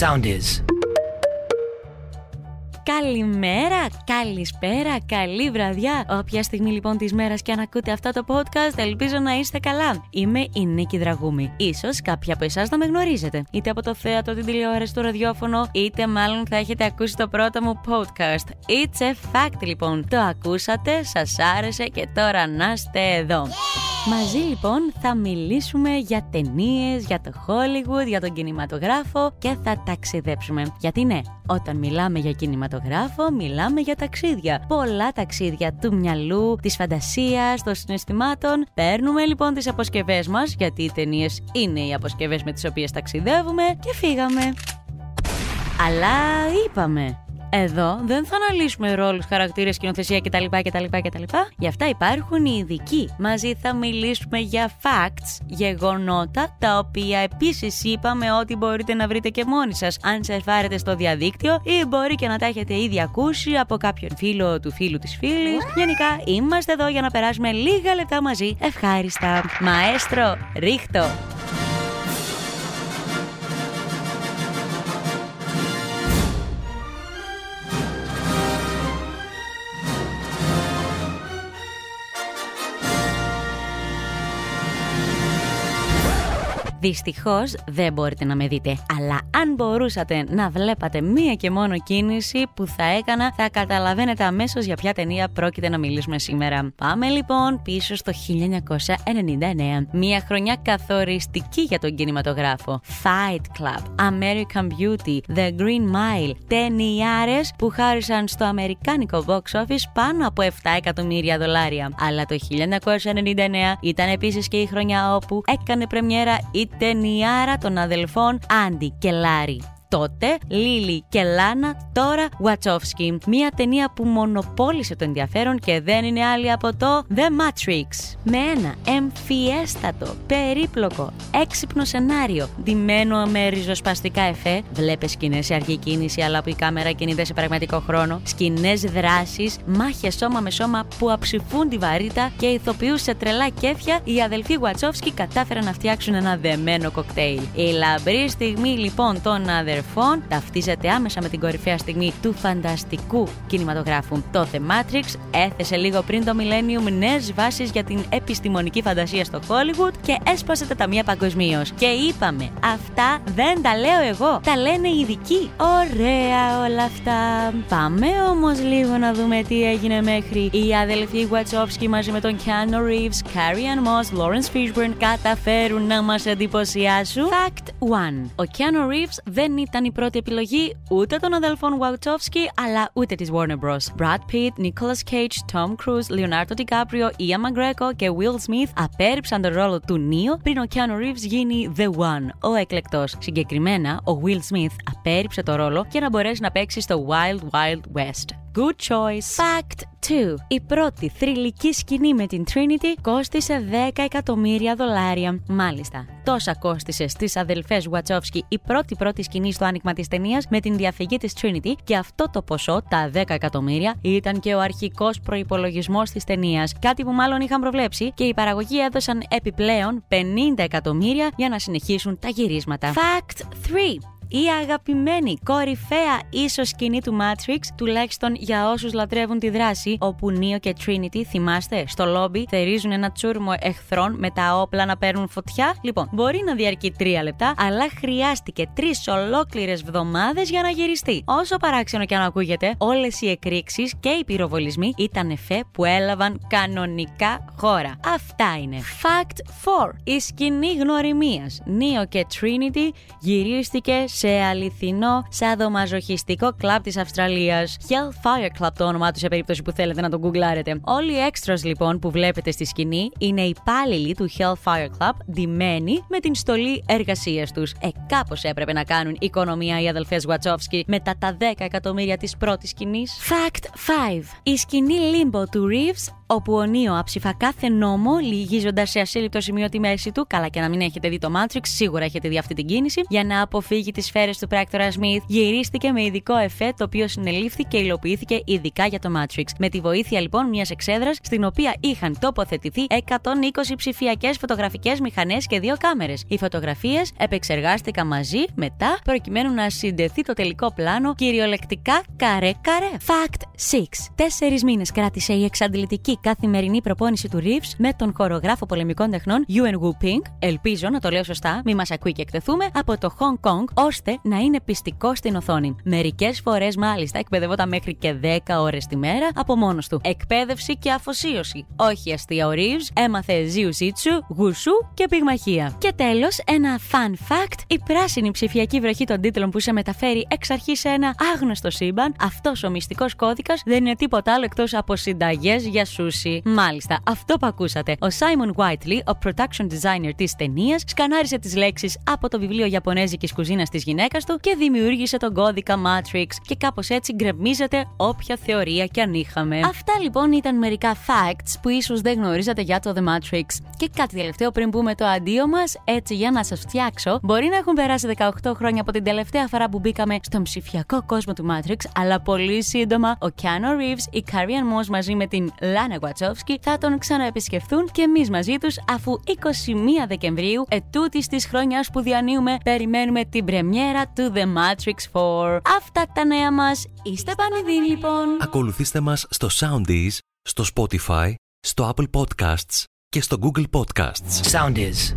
sound is. Καλημέρα, καλησπέρα, καλή βραδιά. Όποια στιγμή λοιπόν της μέρας και αν ακούτε αυτό το podcast, ελπίζω να είστε καλά. Είμαι η Νίκη Δραγούμη. σω κάποια από εσάς να με γνωρίζετε. Είτε από το θέατρο, την τηλεόραση, το ραδιόφωνο, είτε μάλλον θα έχετε ακούσει το πρώτο μου podcast. It's a fact λοιπόν. Το ακούσατε, σας άρεσε και τώρα να είστε εδώ. Μαζί λοιπόν θα μιλήσουμε για ταινίες, για το Hollywood, για τον κινηματογράφο και θα ταξιδέψουμε. Γιατί ναι, όταν μιλάμε για κινηματογράφο, μιλάμε για ταξίδια. Πολλά ταξίδια του μυαλού, της φαντασίας, των συναισθημάτων. Παίρνουμε λοιπόν τις αποσκευές μας, γιατί οι ταινίες είναι οι αποσκευές με τις οποίες ταξιδεύουμε και φύγαμε. Αλλά είπαμε, εδώ δεν θα αναλύσουμε ρόλους, χαρακτήρες, σκηνοθεσία κτλ, κτλ, κτλ. Γι' αυτά υπάρχουν οι ειδικοί. Μαζί θα μιλήσουμε για facts, γεγονότα, τα οποία επίσης είπαμε ότι μπορείτε να βρείτε και μόνοι σας αν σερφάρετε στο διαδίκτυο ή μπορεί και να τα έχετε ήδη ακούσει από κάποιον φίλο του φίλου της φίλης. Γενικά είμαστε εδώ για να περάσουμε λίγα λεπτά μαζί. Ευχάριστα. Μαέστρο, ρίχτο. Δυστυχώς δεν μπορείτε να με δείτε. Αλλά αν μπορούσατε να βλέπατε μία και μόνο κίνηση που θα έκανα, θα καταλαβαίνετε αμέσως για ποια ταινία πρόκειται να μιλήσουμε σήμερα. Πάμε λοιπόν πίσω στο 1999. Μία χρονιά καθοριστική για τον κινηματογράφο. Fight Club, American Beauty, The Green Mile. Ταινιάρες που χάρισαν στο αμερικάνικο box office πάνω από 7 εκατομμύρια δολάρια. Αλλά το 1999 ήταν επίσης και η χρονιά όπου έκανε πρεμιέρα η ταινιάρα των αδελφών Άντι και Λάρι τότε Λίλι και Λάνα, τώρα Βατσόφσκι. Μια ταινία που μονοπόλησε το ενδιαφέρον και δεν είναι άλλη από το The Matrix. Με ένα εμφιέστατο, περίπλοκο, έξυπνο σενάριο, ντυμένο με ριζοσπαστικά εφέ, βλέπε σκηνές σε αργή κίνηση αλλά που η κάμερα κινείται σε πραγματικό χρόνο, σκηνές δράσει, μάχες σώμα με σώμα που αψηφούν τη βαρύτητα και ηθοποιού σε τρελά κέφια, οι αδελφοί Βατσόφσκι κατάφεραν να φτιάξουν ένα δεμένο κοκτέιλ. Η λαμπρή στιγμή λοιπόν των αδελφών αδερφών ταυτίζεται άμεσα με την κορυφαία στιγμή του φανταστικού κινηματογράφου. Το The Matrix έθεσε λίγο πριν το Millennium νέες βάσεις για την επιστημονική φαντασία στο Hollywood και έσπασε τα ταμεία παγκοσμίως. Και είπαμε, αυτά δεν τα λέω εγώ, τα λένε οι ειδικοί. Ωραία όλα αυτά. Πάμε όμως λίγο να δούμε τι έγινε μέχρι. Οι αδελφοί Γουατσόφσκι μαζί με τον Keanu Reeves, Carrie Ann Moss, Lawrence Fishburne καταφέρουν να μας εντυπωσιάσουν. Fact 1. Ο Keanu Reeves δεν ήταν η πρώτη επιλογή ούτε των αδελφών Wachowski αλλά ούτε της Warner Bros. Brad Pitt, Nicolas Cage, Tom Cruise, Leonardo DiCaprio, Ian McGregor και Will Smith απέρριψαν τον ρόλο του Νίο πριν ο Keanu Reeves γίνει The One, ο εκλεκτός. Συγκεκριμένα, ο Will Smith απέρριψε το ρόλο για να μπορέσει να παίξει στο Wild Wild West. Good choice. Fact 2. Η πρώτη θρηλυκή σκηνή με την Trinity κόστισε 10 εκατομμύρια δολάρια. Μάλιστα, τόσα κόστισε στις αδελφές Wachowski η πρώτη πρώτη σκηνή στο άνοιγμα της ταινίας με την διαφυγή της Trinity και αυτό το ποσό, τα 10 εκατομμύρια, ήταν και ο αρχικός προπολογισμό της ταινίας. Κάτι που μάλλον είχαν προβλέψει και οι παραγωγοί έδωσαν επιπλέον 50 εκατομμύρια για να συνεχίσουν τα γυρίσματα. Fact 3 η αγαπημένη κορυφαία ίσως σκηνή του Matrix, τουλάχιστον για όσους λατρεύουν τη δράση, όπου Νίο και Trinity, θυμάστε, στο λόμπι θερίζουν ένα τσούρμο εχθρών με τα όπλα να παίρνουν φωτιά. Λοιπόν, μπορεί να διαρκεί τρία λεπτά, αλλά χρειάστηκε τρεις ολόκληρες βδομάδες για να γυριστεί. Όσο παράξενο και αν ακούγεται, όλες οι εκρήξεις και οι πυροβολισμοί ήταν εφέ που έλαβαν κανονικά χώρα. Αυτά είναι. Fact 4. Η σκηνή γνωριμίας Νίο και Trinity γυρίστηκε σε αληθινό σαδομαζοχιστικό κλαμπ της Αυστραλίας. Hellfire Club το όνομά του σε περίπτωση που θέλετε να τον γκουγκλάρετε. Όλοι οι extras λοιπόν που βλέπετε στη σκηνή είναι υπάλληλοι του Hellfire Club, ντυμένοι με την στολή εργασίας τους. Ε, κάπως έπρεπε να κάνουν οικονομία οι αδελφές Βατσόφσκι μετά τα 10 εκατομμύρια της πρώτης σκηνής. Fact 5. Η σκηνή Limbo του Reeves όπου ο Νίο αψηφά κάθε νόμο, λυγίζοντας σε ασύλληπτο σημείο τη μέση του. Καλά και να μην έχετε δει το Matrix, σίγουρα έχετε δει αυτή την κίνηση, για να αποφύγει τις σφαίρες του πράκτορα Smith γυρίστηκε με ειδικό εφέ το οποίο συνελήφθη και υλοποιήθηκε ειδικά για το Matrix. Με τη βοήθεια λοιπόν μιας εξέδρας στην οποία είχαν τοποθετηθεί 120 ψηφιακές φωτογραφικές μηχανές και δύο κάμερες. Οι φωτογραφίες επεξεργάστηκαν μαζί μετά προκειμένου να συνδεθεί το τελικό πλάνο κυριολεκτικά καρέ-καρέ. Fact 6. Τέσσερις μήνες κράτησε η εξαντλητική καθημερινή προπόνηση του Reeves με τον χορογράφο πολεμικών τεχνών Yuen Wu Ping, ελπίζω να το λέω σωστά, μη μας ακούει και εκτεθούμε, από το Hong Kong, ώστε να είναι πιστικό στην οθόνη. Μερικές φορές μάλιστα εκπαιδευόταν μέχρι και 10 ώρες τη μέρα από μόνος του. Εκπαίδευση και αφοσίωση. Όχι αστεία ο Reeves, έμαθε ζιουζίτσου, γουσού και πυγμαχία. Και τέλος, ένα fun fact: η πράσινη ψηφιακή βροχή των τίτλων που σε μεταφέρει εξ αρχής σε ένα άγνωστο σύμπαν, αυτός ο μυστικός κώδικας δεν είναι τίποτα άλλο εκτός από συνταγές για σούσι. Μάλιστα, αυτό που ακούσατε. Ο Simon Whiteley, ο production designer της ταινίας, σκανάρισε τις λέξεις από το βιβλίο Ιαπωνέζικης κουζίνας της γυναίκας του και δημιούργησε τον κώδικα Matrix. Και κάπως έτσι γκρεμίζεται όποια θεωρία κι αν είχαμε. Αυτά λοιπόν ήταν μερικά facts που ίσως δεν γνωρίζατε για το The Matrix. Και κάτι τελευταίο πριν πούμε το αντίο μας, έτσι για να σας φτιάξω, μπορεί να έχουν περάσει 18 χρόνια από την τελευταία φορά που μπήκαμε στον ψηφιακό κόσμο του Matrix, αλλά πολύ σύντομα ο Keanu Reeves, η Carrie Moss μαζί με την Lana Wachowski θα τον ξαναεπισκεφθούν και εμείς μαζί τους, αφού 21 Δεκεμβρίου, ετούτης της χρονιάς που διανύουμε, περιμένουμε την πρεμιέρα του The Matrix 4. Αυτά τα νέα μας. Είστε πανηδοί λοιπόν. Ακολουθήστε μας στο Soundees, στο Spotify, στο Apple Podcasts και στο Google Podcasts. Sound is.